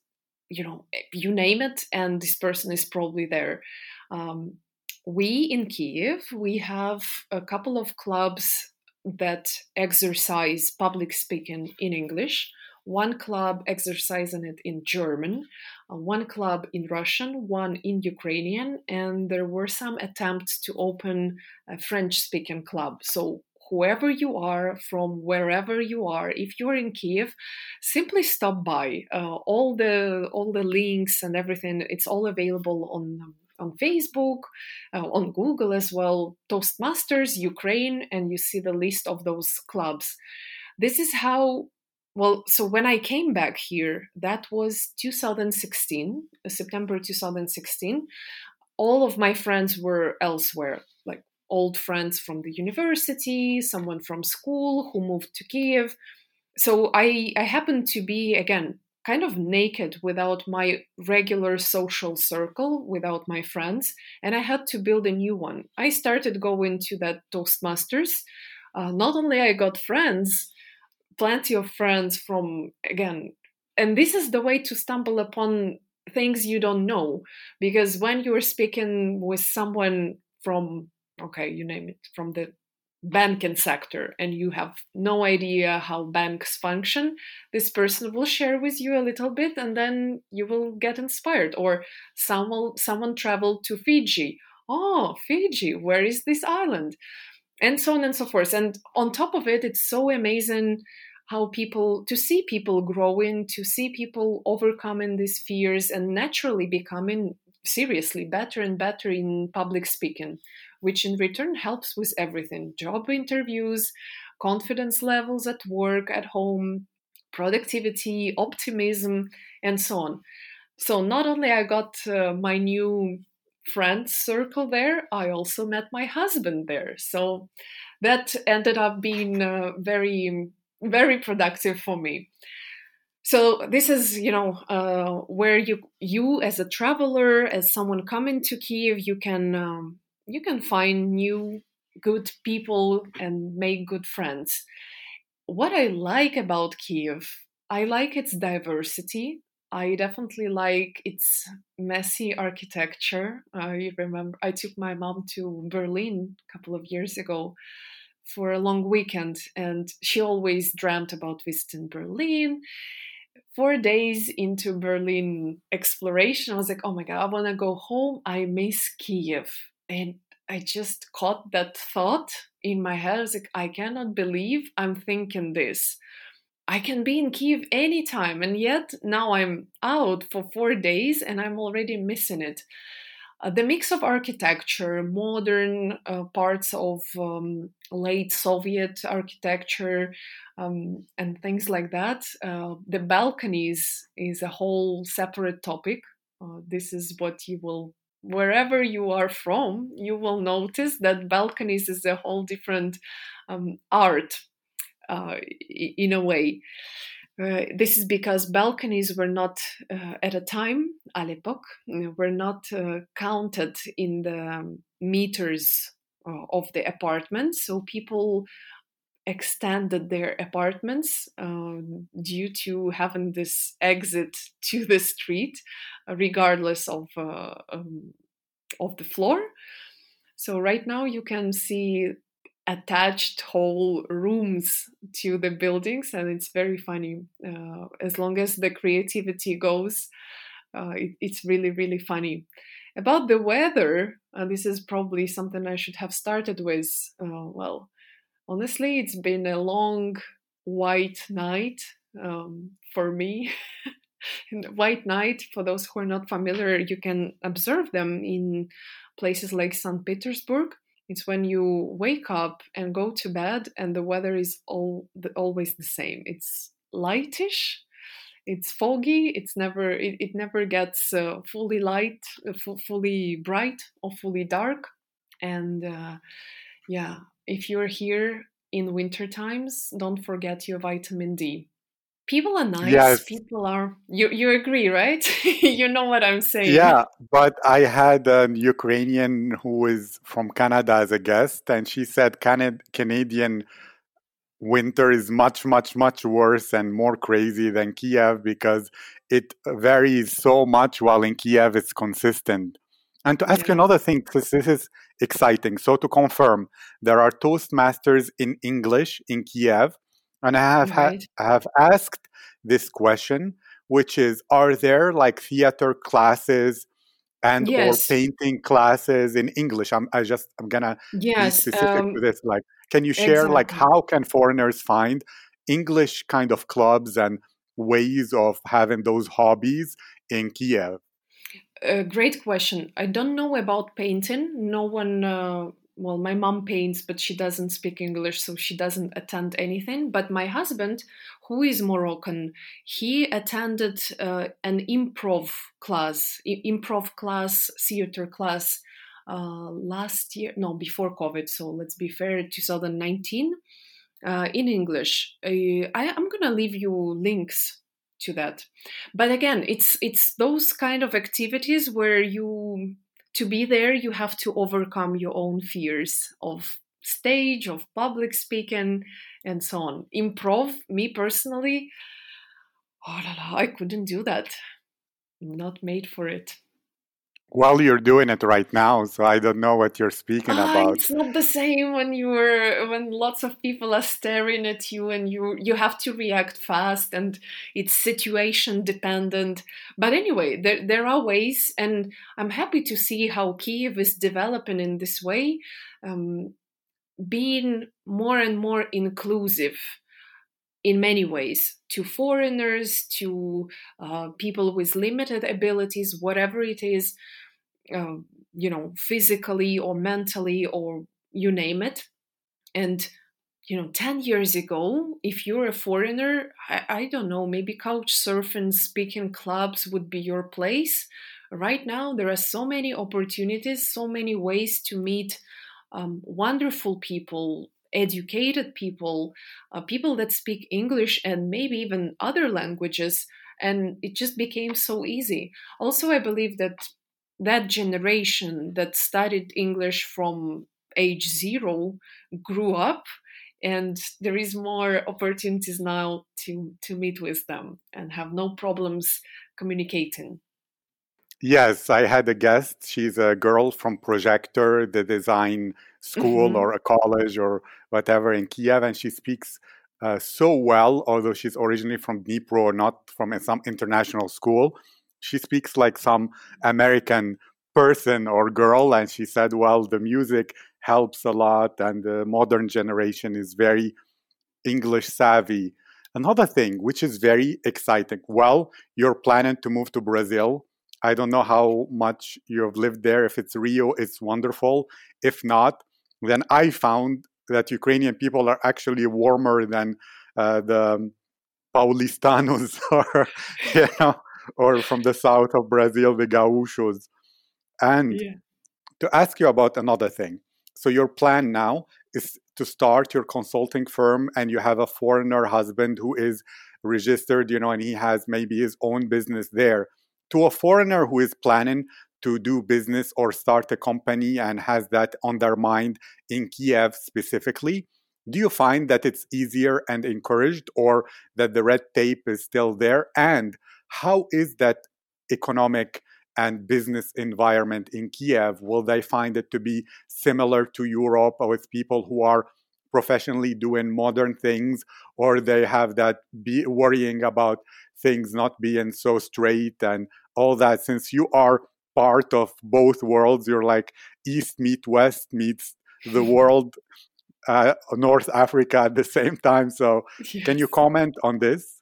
you know you name it and this person is probably there um, we in kiev we have a couple of clubs that exercise public speaking in english one club exercising it in German, uh, one club in Russian, one in Ukrainian, and there were some attempts to open a French speaking club. So whoever you are, from wherever you are, if you're in Kiev, simply stop by. Uh, all the all the links and everything, it's all available on on Facebook, uh, on Google as well. Toastmasters Ukraine, and you see the list of those clubs. This is how well, so when I came back here, that was 2016, uh, September 2016. All of my friends were elsewhere, old friends from the university, someone from school who moved to Kiev. So I, I happened to be, again, kind of naked without my regular social circle, without my friends, and I had to build a new one. I started going to that Toastmasters. Uh, not only I got friends, plenty of friends from again and this is the way to stumble upon things you don't know because when you're speaking with someone from okay you name it from the banking sector and you have no idea how banks function this person will share with you a little bit and then you will get inspired. Or someone someone traveled to fiji. Oh fiji where is this island? And so on and so forth. And on top of it it's so amazing how people to see people growing to see people overcoming these fears and naturally becoming seriously better and better in public speaking which in return helps with everything job interviews confidence levels at work at home productivity optimism and so on. So not only i got uh, my new friend circle there i also met my husband there. So that ended up being uh, very very productive for me. So this is you know uh, where you you as a traveler as someone coming to kiev you can um, you can find new good people and make good friends what i like about kiev i like its diversity i definitely like its messy architecture i remember i took my mom to berlin a couple of years ago for a long weekend, and she always dreamt about visiting Berlin. Four days into Berlin exploration, I was like, oh my God, I want to go home. I miss Kiev. And I just caught that thought in my head. I was like, I cannot believe I'm thinking this. I can be in Kiev anytime, and yet now I'm out for four days and I'm already missing it. Uh, the mix of architecture, modern uh, parts of um, late Soviet architecture, um, and things like that. Uh, the balconies is a whole separate topic. Uh, this is what you will wherever you are from, you will notice that balconies is a whole different um, art uh, in a way. Uh, this is because balconies were not uh, at a time, à l'époque, were not uh, counted in the meters uh, of the apartments. So people extended their apartments um, due to having this exit to the street, uh, regardless of uh, um, of the floor. So right now you can see attached whole rooms to the buildings, and it's very funny. Uh, as long as the creativity goes, uh, it, it's really really funny. About the weather, uh, this is probably something I should have started with. well honestly, it's been a long white night um, for me. white night, for those who are not familiar, you can observe them in places like St. Petersburg. It's when you wake up and go to bed, and the weather is all always the same. It's lightish, it's foggy. It's never it, it never gets uh, fully light, uh, fully bright, or fully dark. And uh, yeah, if you're here in winter times, don't forget your vitamin D. People are nice. Yes. People are. You you agree, right? you know what I'm saying. Yeah, but I had an Ukrainian who is from Canada as a guest, and she said Canad- Canadian winter is much much much worse and more crazy than Kiev because it varies so much while in Kiev it's consistent. And to ask yeah. you another thing, because this is exciting. So to confirm, there are Toastmasters in English in Kiev, and I have right. ha- I have asked this question, which is: Are there like theater classes and yes. or painting classes in English? I'm I just I'm gonna yes, be specific um, to this. Like, can you share exactly. like how can foreigners find English kind of clubs and ways of having those hobbies in Kiev? A great question. I don't know about painting. No one, uh, well, my mom paints, but she doesn't speak English, so she doesn't attend anything. But my husband, who is Moroccan, he attended uh, an improv class, improv class, theater class uh, last year, no, before COVID. So let's be fair, 2019 uh, in English. I, I'm to leave you links to that. But again it's it's those kind of activities where you to be there you have to overcome your own fears of stage of public speaking and so on. Improv me personally oh la la, i couldn't do that. I'm not made for it well, you're doing it right now, so I don't know what you're speaking ah, about. It's not the same when you're when lots of people are staring at you and you you have to react fast and it's situation dependent. But anyway, there there are ways, and I'm happy to see how Kiev is developing in this way, um, being more and more inclusive in many ways to foreigners, to uh, people with limited abilities, whatever it is, uh, you know, physically or mentally or you name it. And, you know, 10 years ago, if you're a foreigner, I, I don't know, maybe couch surfing, speaking clubs would be your place. Right now, there are so many opportunities, so many ways to meet um, wonderful people, educated people, uh, people that speak English and maybe even other languages. And it just became so easy. Also, I believe that that generation that studied English from age zero grew up and there is more opportunities now to to meet with them and have no problems communicating yes i had a guest she's a girl from projector the design school mm-hmm. or a college or whatever in Kiev, and she speaks uh, so well, although she's originally from Dnipro not from some international school. She speaks like some American person or girl, and she said, "Well, the music helps a lot, and the modern generation is very English savvy." Another thing, which is very exciting. Well, you're planning to move to Brazil. I don't know how much you've lived there. If it's Rio, it's wonderful. If not, then I found that Ukrainian people are actually warmer than uh, the Paulistanos or you know or from the south of Brazil, the Gaúchos. And yeah. to ask you about another thing. So, your plan now is to start your consulting firm, and you have a foreigner husband who is registered, you know, and he has maybe his own business there. To a foreigner who is planning to do business or start a company and has that on their mind in Kiev specifically, do you find that it's easier and encouraged or that the red tape is still there? And how is that economic and business environment in Kiev? Will they find it to be similar to Europe with people who are professionally doing modern things or they have that be worrying about things not being so straight and all that. Since you are part of both worlds you're like east meet west meets the world uh, north africa at the same time. So yes. can you comment on this?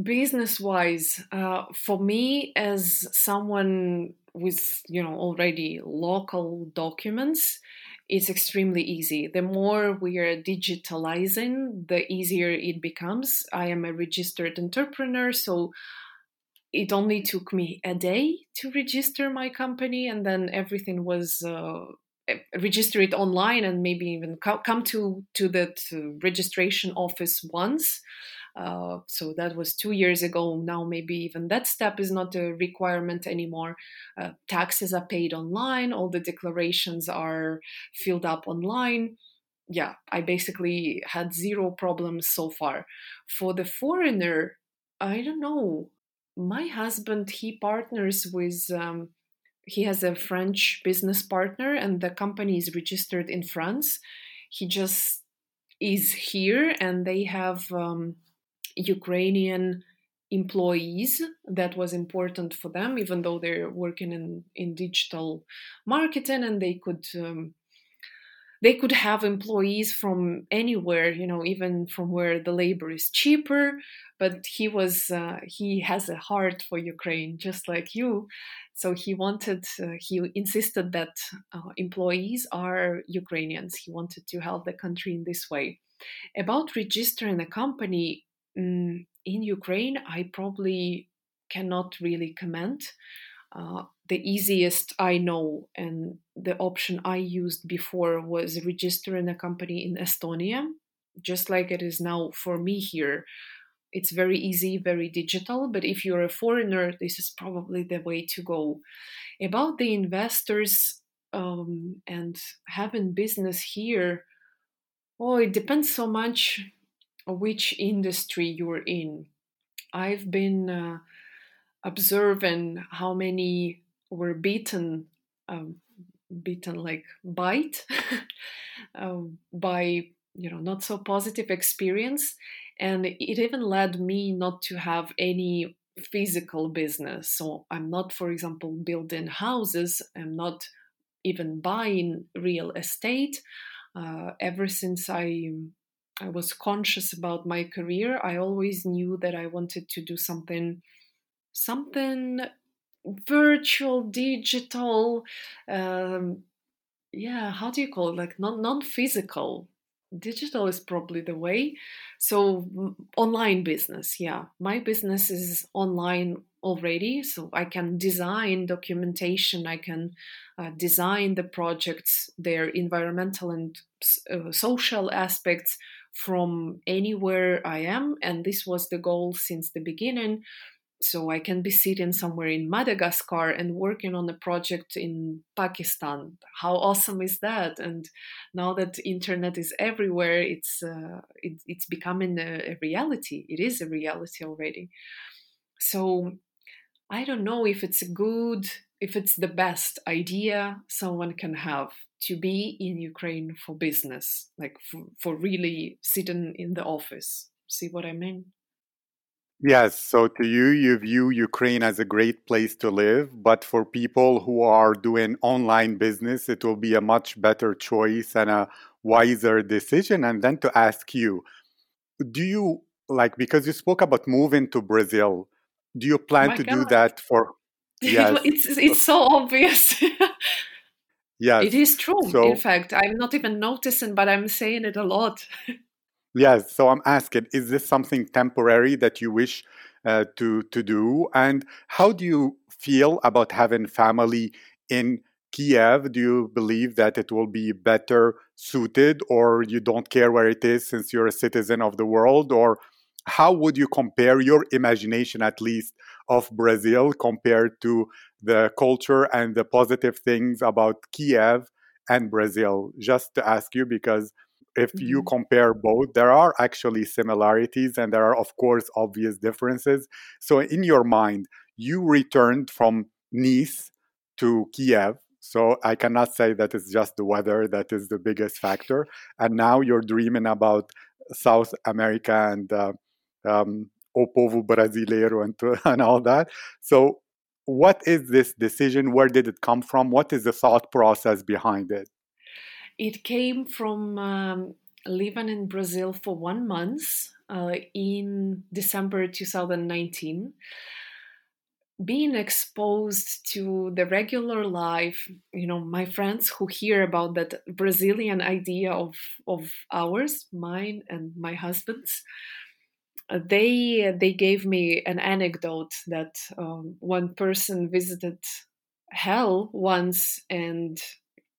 Business wise uh, for me as someone with you know already local documents it's extremely easy. The more we are digitalizing the easier it becomes. I am a registered entrepreneur so it only took me a day to register my company and then everything was uh, register it online and maybe even co- come to to that uh, registration office once uh, so that was two years ago. Now, maybe even that step is not a requirement anymore. Uh, taxes are paid online, all the declarations are filled up online. Yeah, I basically had zero problems so far. For the foreigner, I don't know. My husband, he partners with, um, he has a French business partner, and the company is registered in France. He just is here, and they have. Um, Ukrainian employees that was important for them even though they're working in in digital marketing and they could um, they could have employees from anywhere you know even from where the labor is cheaper. But he was uh, he has a heart for ukraine just like you. So he wanted uh, he insisted that uh, employees are ukrainians. He wanted to help the country in this way. About registering a company in Ukraine, I probably cannot really comment. Uh, the easiest I know and the option I used before was registering a company in Estonia, just like it is now for me here. It's very easy, very digital, but if you're a foreigner, this is probably the way to go. About the investors um, and having business here, oh, it depends so much which industry you're in. I've been uh, observing how many were beaten, um, beaten like bite uh, by you know not so positive experience, and it even led me not to have any physical business. So I'm not, for example, building houses. I'm not even buying real estate. Uh, ever since I I was conscious about my career, I always knew that I wanted to do something, something virtual, digital. Um, yeah, how do you call it? Like non non physical. Digital is probably the way. So online business, yeah, my business is online already, so I can design documentation. I can uh, design the projects, their environmental and uh, social aspects from anywhere I am. And this was the goal since the beginning. So I can be sitting somewhere in Madagascar and working on a project in Pakistan. How awesome is that? And now that internet is everywhere, it's uh, it, it's becoming a, a reality. It is a reality already. So I don't know if it's a good, if it's the best idea someone can have to be in Ukraine for business, like for, for really sitting in the office. See what I mean? Yes. So to you, you view Ukraine as a great place to live. But for people who are doing online business, it will be a much better choice and a wiser decision. And then to ask you, do you like, because you spoke about moving to Brazil, do you plan to God. do that for? Yes. it's, it's so obvious. Yes. It is true. So, in fact, I'm not even noticing, but I'm saying it a lot. yes. So I'm asking, is this something temporary that you wish uh, to to do? And how do you feel about having family in Kiev? Do you believe that it will be better suited, or you don't care where it is since you're a citizen of the world? Or how would you compare your imagination, at least, of Brazil compared to the culture and the positive things about Kiev and Brazil? Just to ask you, because if mm-hmm. you compare both, there are actually similarities and there are, of course, obvious differences. So, in your mind, you returned from Nice to Kiev. So, I cannot say that it's just the weather that is the biggest factor. And now you're dreaming about South America and uh, um, O Povo Brasileiro and, and all that. So, what is this decision? Where did it come from? What is the thought process behind it? It came from um, living in Brazil for one month uh, in December 2019. Being exposed to the regular life, you know, my friends who hear about that Brazilian idea of, of ours, mine and my husband's, they they gave me an anecdote that um, one person visited hell once and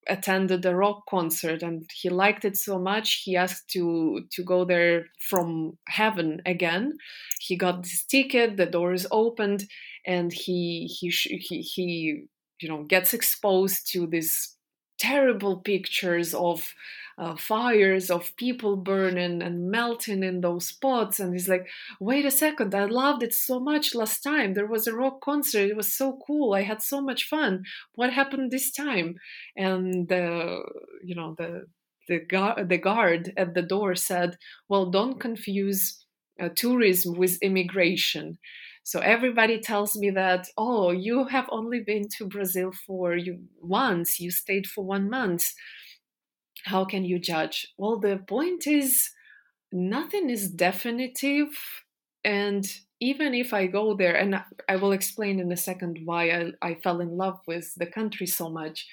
attended a rock concert and he liked it so much he asked to to go there from heaven again. He got this ticket the doors opened and he he he, he you know gets exposed to these terrible pictures of uh, fires of people burning and melting in those pots and he's like wait a second i loved it so much last time. There was a rock concert it was so cool i had so much fun. What happened this time? And the you know the the guard, the guard at the door said well don't confuse uh, tourism with immigration so everybody tells me that, oh, you have only been to Brazil for you once, you stayed for one month how can you judge? Well, the point is, nothing is definitive. And even if I go there, and I will explain in a second why I, I fell in love with the country so much.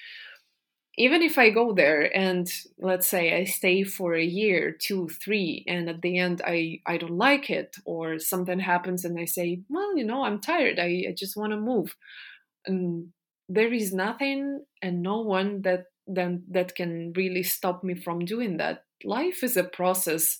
Even if I go there and let's say I stay for a year, two, three, and at the end I, I don't like it, or something happens and I say, well, you know, I'm tired, I, I just want to move. And there is nothing and no one that then that can really stop me from doing that. Life is a process.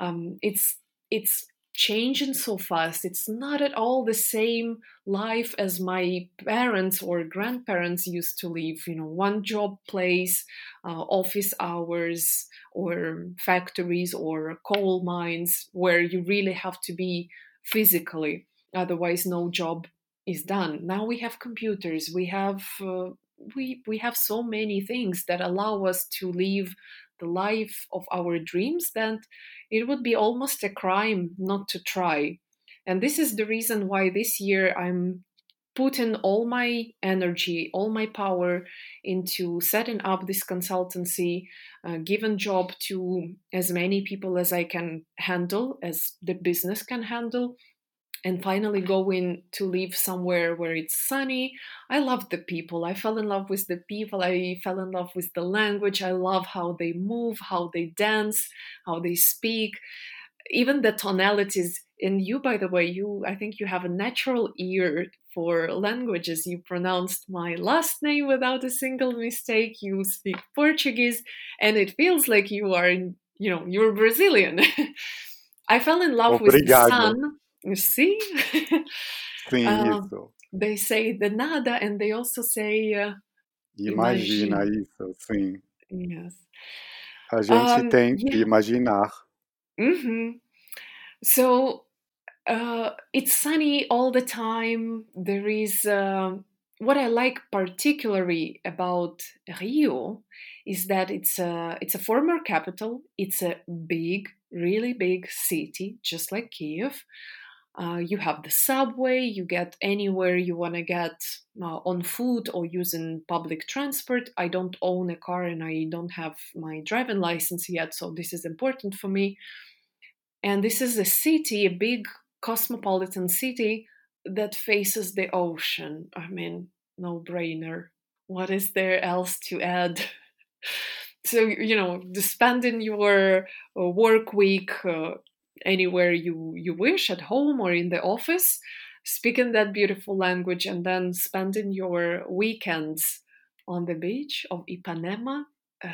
Um, it's it's changing so fast. It's not at all the same life as my parents or grandparents used to live you know one job place uh, office hours or factories or coal mines where you really have to be physically. Otherwise no job is done. Now we have computers. We have uh, we we have so many things that allow us to live the life of our dreams then it would be almost a crime not to try. And this is the reason why this year i'm putting all my energy all my power into setting up this consultancy uh, given job to as many people as i can handle as the business can handle and finally going to live somewhere where it's sunny. I love the people. I fell in love with the people. I fell in love with the language. I love how they move, how they dance, how they speak, even the tonalities. And you, by the way, you I think you have a natural ear for languages. You pronounced my last name without a single mistake. You speak Portuguese, and it feels like you are, you know, you're Brazilian. I fell in love Obrigado. with the sun you see? Sim, uh, isso. They say the nada and they also say. Uh, Imagina isso, sim. Yes. A gente um, tem yeah. que imaginar. Mm-hmm. So uh, it's sunny all the time. There is uh, what I like particularly about Rio is that it's a it's a former capital. It's a big, really big city, just like Kiev. Uh, you have the subway, you get anywhere you want to get uh, on foot or using public transport. I don't own a car and I don't have my driving license yet, so this is important for me. And this is a city, a big cosmopolitan city that faces the ocean. I mean, no brainer. What is there else to add? so, you know, spending your uh, work week uh, anywhere you you wish at home or in the office speaking that beautiful language and then spending your weekends on the beach of Ipanema. Uh,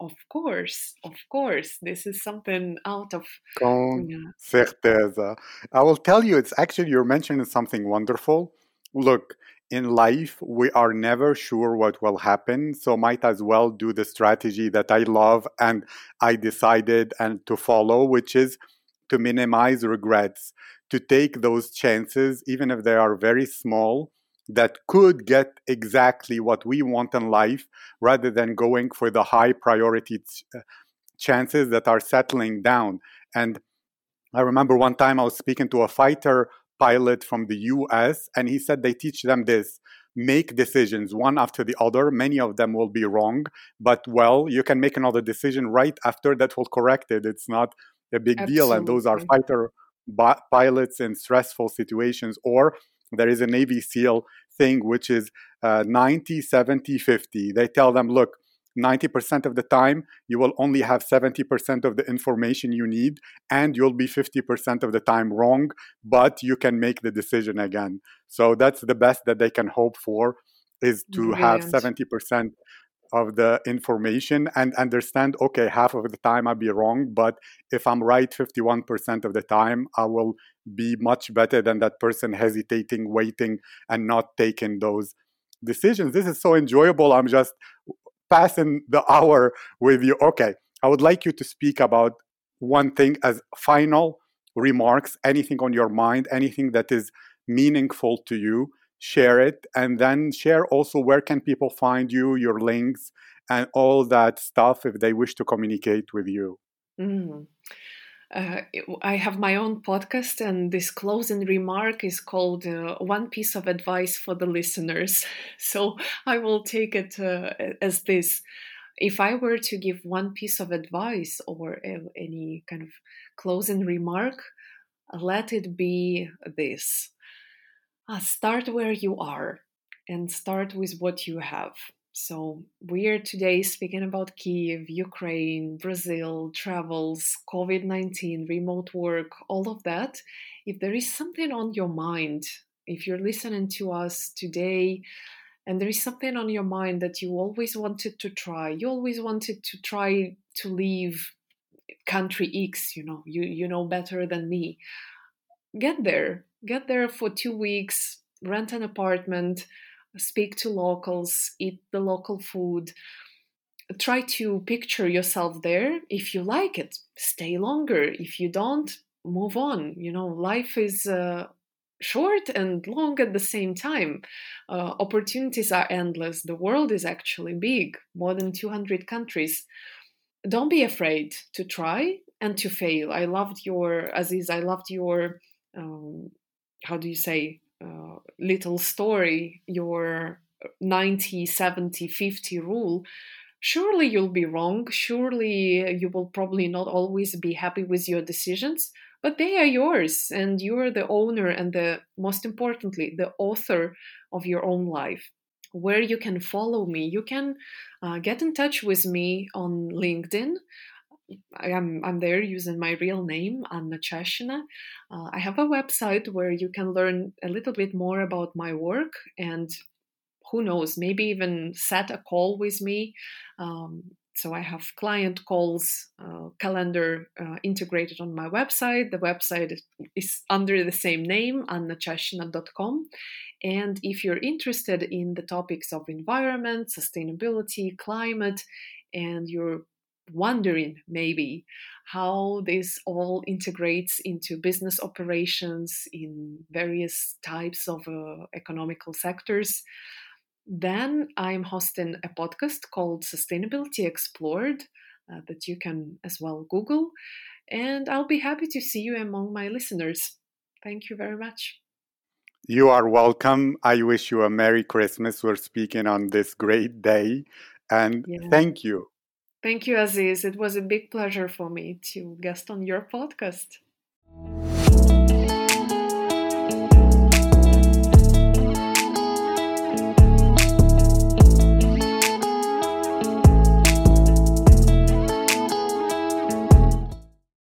of course, of course, this is something out of. Con certeza. I will tell you, it's actually, you're mentioning something wonderful. Look, in life, we are never sure what will happen. So, might as well do the strategy that I love and I decided and to follow, which is to minimize regrets, to take those chances, even if they are very small, that could get exactly what we want in life rather than going for the high priority ch- uh, chances that are settling down. And I remember one time I was speaking to a fighter pilot from the US, and he said they teach them this make decisions one after the other. Many of them will be wrong, but well, you can make another decision right after that will correct it. It's not a big Absolutely. deal. And those are fighter bi- pilots in stressful situations, or there is a Navy SEAL thing, which is uh, 90, 70, 50. They tell them, look, 90% of the time, you will only have 70% of the information you need, and you'll be 50% of the time wrong, but you can make the decision again. So that's the best that they can hope for is to Brilliant. have 70% of the information and understand okay half of the time i'll be wrong but if i'm right 51% of the time i will be much better than that person hesitating waiting and not taking those decisions. This is so enjoyable. I'm just passing the hour with you. Okay i would like you to speak about one thing as final remarks anything on your mind anything that is meaningful to you share it and then share also where can people find you your links and all that stuff if they wish to communicate with you mm. uh, I have my own podcast, and this closing remark is called uh, One Piece of Advice for the Listeners. So I will take it uh, as this. If I were to give one piece of advice or any kind of closing remark, let it be this uh, start where you are and start with what you have. So, we are today speaking about Kiev, Ukraine, Brazil, travels, COVID 19, remote work, all of that. If there is something on your mind, if you're listening to us today, and there is something on your mind that you always wanted to try, you always wanted to try to leave country X, you know, you, you know better than me, get there get there for two weeks, rent an apartment, speak to locals, eat the local food. Try to picture yourself there. If you like it, stay longer. If you don't, move on. You know, life is uh, short and long at the same time. Uh, opportunities are endless. The world is actually big, more than 200 countries. Don't be afraid to try and to fail. I loved your, Aziz, I loved your um, how do you say uh, little story your 90 70 50 rule surely you'll be wrong. Surely you will probably not always be happy with your decisions but they are yours and you're the owner and the most importantly the author of your own life. Where you can follow me you can uh, get in touch with me on linkedin I'm, I'm there using my real name, Anna Chashina. Uh, I have a website where you can learn a little bit more about my work and who knows, maybe even set a call with me. Um, so I have client calls uh, calendar uh, integrated on my website. The website is under the same name, annachashina.com. And if you're interested in the topics of environment, sustainability, climate, and you're wondering maybe how this all integrates into business operations in various types of uh, economical sectors. Then I'm hosting a podcast called Sustainability Explored uh, that you can as well Google. And I'll be happy to see you among my listeners. Thank you very much. You are welcome. I wish you a Merry Christmas. We're speaking on this great day. And yeah. thank you. Thank you, Aziz. It was a big pleasure for me to guest on your podcast.